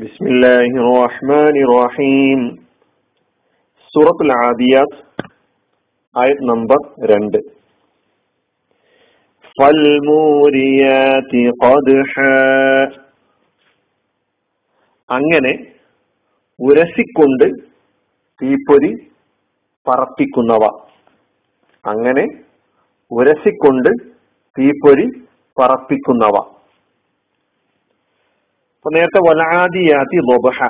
ബിസ്മില്ലാഹി റഹ്മാനി റഹീം സൂറത്തുൽ ആദിയാത്ത് ആയത് നമ്പർ രണ്ട്. ഫൽമൂരിയാതി ഖദ്ഹ. അങ്ങനെ ഉരസിക്കൊണ്ട് തീപ്പൊരി പറപ്പിക്കുന്നവ. അങ്ങനെ ഉരസിക്കൊണ്ട് തീപ്പൊരി പറപ്പിക്കുന്നവ. അപ്പൊ നേരത്തെ വലാദിയാതി ലൊബഹ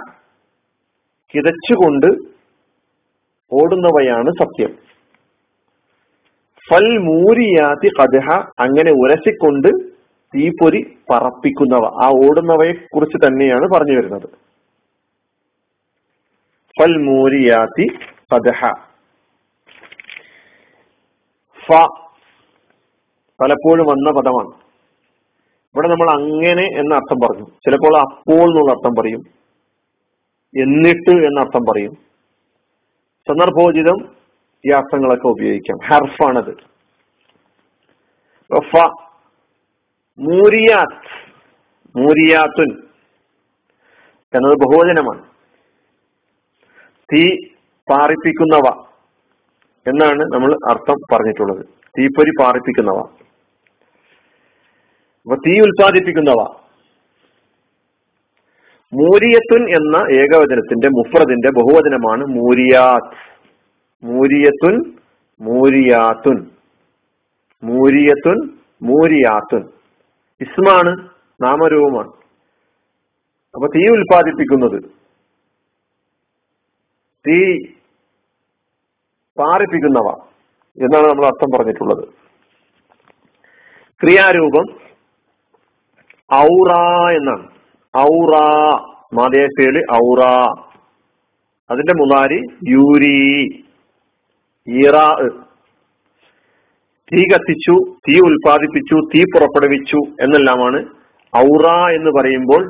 കിതച്ചുകൊണ്ട് ഓടുന്നവയാണ് സത്യം. ഫൽ മൂരിയാതി കദഹ അങ്ങനെ ഉരസിക്കൊണ്ട് തീപ്പൊരി പറപ്പിക്കുന്നവ. ആ ഓടുന്നവയെ കുറിച്ച് തന്നെയാണ് പറഞ്ഞു വരുന്നത്. ഫൽ മൂരിയാതി കദഹ. ഫ പലപ്പോഴും വന്ന പദമാണ്. ഇവിടെ നമ്മൾ അങ്ങനെ എന്ന അർത്ഥം പറഞ്ഞു ചിലപ്പോൾ അപ്പോൾ എന്നുള്ള അർത്ഥം പറയും. എന്നിട്ട് എന്ന അർത്ഥം പറയും. സന്ദർഭോചിതം ഈ അർത്ഥങ്ങളൊക്കെ ഉപയോഗിക്കാം. ഹർഫാണത്. മൂരിയാത്ത്. മൂരിയാത്തുൻ. എന്നത് ബഹുവചനമാണ്. തീ പാറിപ്പിക്കുന്നവ. എന്നാണ് നമ്മൾ അർത്ഥം പറഞ്ഞിട്ടുള്ളത്. തീപ്പൊരി പാറിപ്പിക്കുന്നവ. അപ്പൊ തീ ഉൽപ്പാദിപ്പിക്കുന്നവ. മൂരിയത്തുൻ എന്ന ഏകവചനത്തിന്റെ മുഫ്രദിന്റെ ബഹുവചനമാണ് മൂരിയാത്ത് മൂരിയത്തുൻ മൂരിയാത്തുൻ. മൂരിയത്തുൻ മൂരിയാത്തുൻ. ഇസ്മാണ് നാമരൂപമാണ്. അപ്പൊ തീ ഉൽപ്പാദിപ്പിക്കുന്നത്. തീ പാറിപ്പിക്കുന്നവ. എന്നാണ് നമ്മൾ അർത്ഥം പറഞ്ഞിട്ടുള്ളത്. ക്രിയാരൂപം ഔറ എന്നാണ്. ഔറ മാതേശയിൽ ഔറ. അതിന്റെ മുതാരി യൂരി ഇറ തീ കത്തിച്ചു തീ ഉൽപ്പാദിപ്പിച്ചു തീ പുറപ്പെടുവിച്ചു എന്നെല്ലാമാണ് ഔറ എന്ന് പറയുമ്പോൾ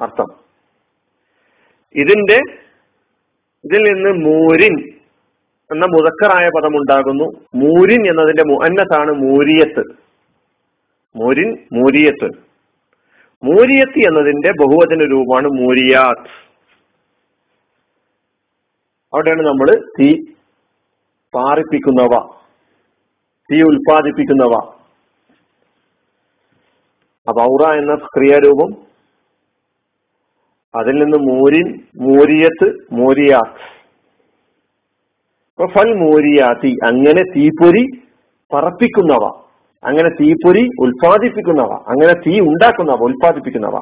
അർത്ഥം. ഇതിന്റെ ഇതിൽ നിന്ന് മൂരിൻ എന്ന മുതക്കറായ പദം ഉണ്ടാകുന്നു മൂരിൻ എന്നതിന്റെ മുഅന്നത്താണ് മൂരിയത്ത്. മൂരിൻ മൂരിയത്ത്. മൂരിയത്ത് എന്നതിന്റെ ബഹുവചന രൂപമാണ് മൂരിയാത്ത്. അവിടെയാണ് നമ്മൾ തീ പാറിപ്പിക്കുന്നവ തീ ഉൽപ്പാദിപ്പിക്കുന്നവ. അപ്പൊ ഔറ എന്ന ക്രിയാരൂപം. അതിൽ നിന്ന് മൂരിൻ മൂരിയത്ത് മൂരിയാത്ത്. ഫൽ മൂരിയാത്തി അങ്ങനെ തീപ്പൊരി പറപ്പിക്കുന്നവ. അങ്ങനെ തീപ്പൊരി ഉൽപാദിപ്പിക്കുന്നവ അങ്ങനെ തീ ഉണ്ടാക്കുന്നവ ഉൽപാദിപ്പിക്കുന്നവ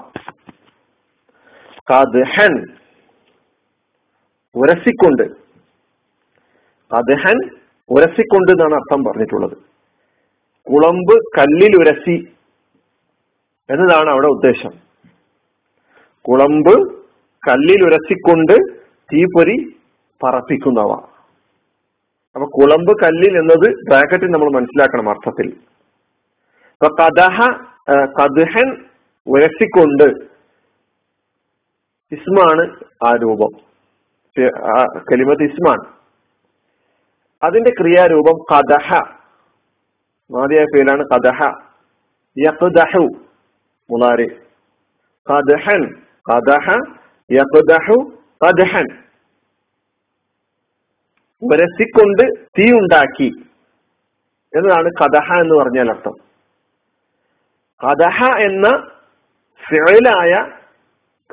കദ്ഹൻ ഉരസിക്കൊണ്ട് കദ്ഹൻ ഉരസിക്കൊണ്ട് എന്നാണ് അർത്ഥം പറഞ്ഞിട്ടുള്ളത്. കുളമ്പ് കല്ലിൽ ഉരസി എന്നതാണ് അവിടെ ഉദ്ദേശം. കുളമ്പ് കല്ലിൽ ഉരസിക്കൊണ്ട് തീപ്പൊരി പറപ്പിക്കുന്നവ. അപ്പൊ കുളമ്പ് കല്ലിൽ എന്നത് ബ്രാക്കറ്റിൽ നമ്മൾ മനസ്സിലാക്കണം അർത്ഥത്തിൽ. അപ്പൊ കദഹ കദ്ഹൻ ഉരസിക്കൊണ്ട് ഇസ്മാണ് ആ രൂപം. കലിമത്ത് ഇസ്മാണ്. അതിന്റെ ക്രിയാരൂപം കദഹ. മാതിയായ പേരാണ് കദഹ. യഖ്ദഹു മുലാരി കദഹൻ കദഹ യഖ്ദഹു കദഹൻ. ഉരസിക്കൊണ്ട് തീ ഉണ്ടാക്കി. എന്നതാണ് കഥഹ എന്ന് പറഞ്ഞാൽ അർത്ഥം കദഹ എന്ന ഫിഴലായ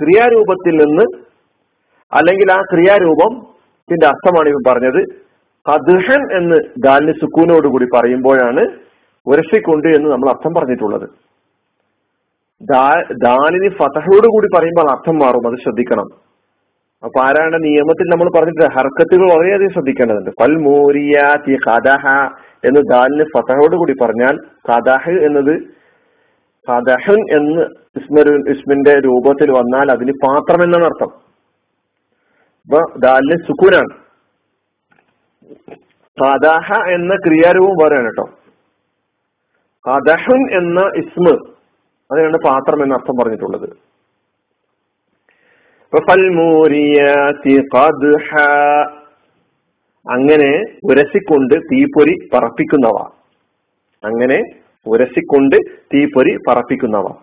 ക്രിയാരൂപത്തിൽ നിന്ന് അല്ലെങ്കിൽ ആ ക്രിയാരൂപത്തിന്റെ അർത്ഥമാണ് ഇവൻ പറഞ്ഞത്. കദ്ഹൻ എന്ന് ദാലിന് സുക്കൂനോടുകൂടി പറയുമ്പോഴാണ് ഉരസിക്കൊണ്ട് എന്ന് നമ്മൾ അർത്ഥം പറഞ്ഞിട്ടുള്ളത്. ദാലിന് ഫതഹയോട് കൂടി പറയുമ്പോൾ അർത്ഥം മാറും അത് ശ്രദ്ധിക്കണം. അപ്പൊ ആരാണ് നിയമത്തിൽ നമ്മൾ പറഞ്ഞിട്ട് ഹർക്കത്തുകൾ വളരെയധികം ശ്രദ്ധിക്കേണ്ടതുണ്ട്. ഫൽ തി കദഹ എന്ന് ദാലിന് ഫതഹയോട് കൂടി പറഞ്ഞാൽ കദഹ എന്നത് കദഹൻ എന്ന് ഇസ്മരു ഇസ്മിന്റെ രൂപത്തിൽ വന്നാൽ അതിന് പാത്രം എന്നാണ് അർത്ഥം. അപ്പൊ ദാലിന് സുക്കൂനാണ്. കദഹ എന്ന ക്രിയാരൂപം പറയാണ് കേട്ടോ. കദഹുൻ എന്ന ഇസ്മ് അതിനാണ് പാത്രം എന്ന അർത്ഥം പറഞ്ഞിട്ടുള്ളത്. അങ്ങനെ ഉരസിക്കൊണ്ട് തീപ്പൊരി പറപ്പിക്കുന്നവ. അങ്ങനെ ഉരസിക്കൊണ്ട് തീപ്പൊരി പറപ്പിക്കുന്നവ.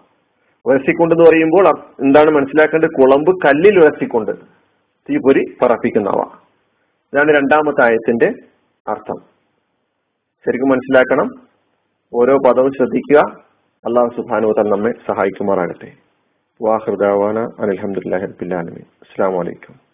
ഉരസിക്കൊണ്ട് എന്ന് പറയുമ്പോൾ എന്താണ് മനസ്സിലാക്കേണ്ടത്? കുളമ്പ് കല്ലിൽ ഉരസിക്കൊണ്ട് തീപ്പൊരി പറപ്പിക്കുന്നവ. ഇതാണ് രണ്ടാമത്തെ ആയത്തിന്റെ അർത്ഥം. ശരിക്കും മനസ്സിലാക്കണം. ഓരോ പദവും ശ്രദ്ധിക്കുക. അള്ളാഹു സുബാനുവതൻ നമ്മെ സഹായിക്കുമാറാകട്ടെ. വാഹൃദാവാന അലഹമുല്ലാ റബ്ബിൽ ആലമീൻ. അസ്സാം വലൈക്കും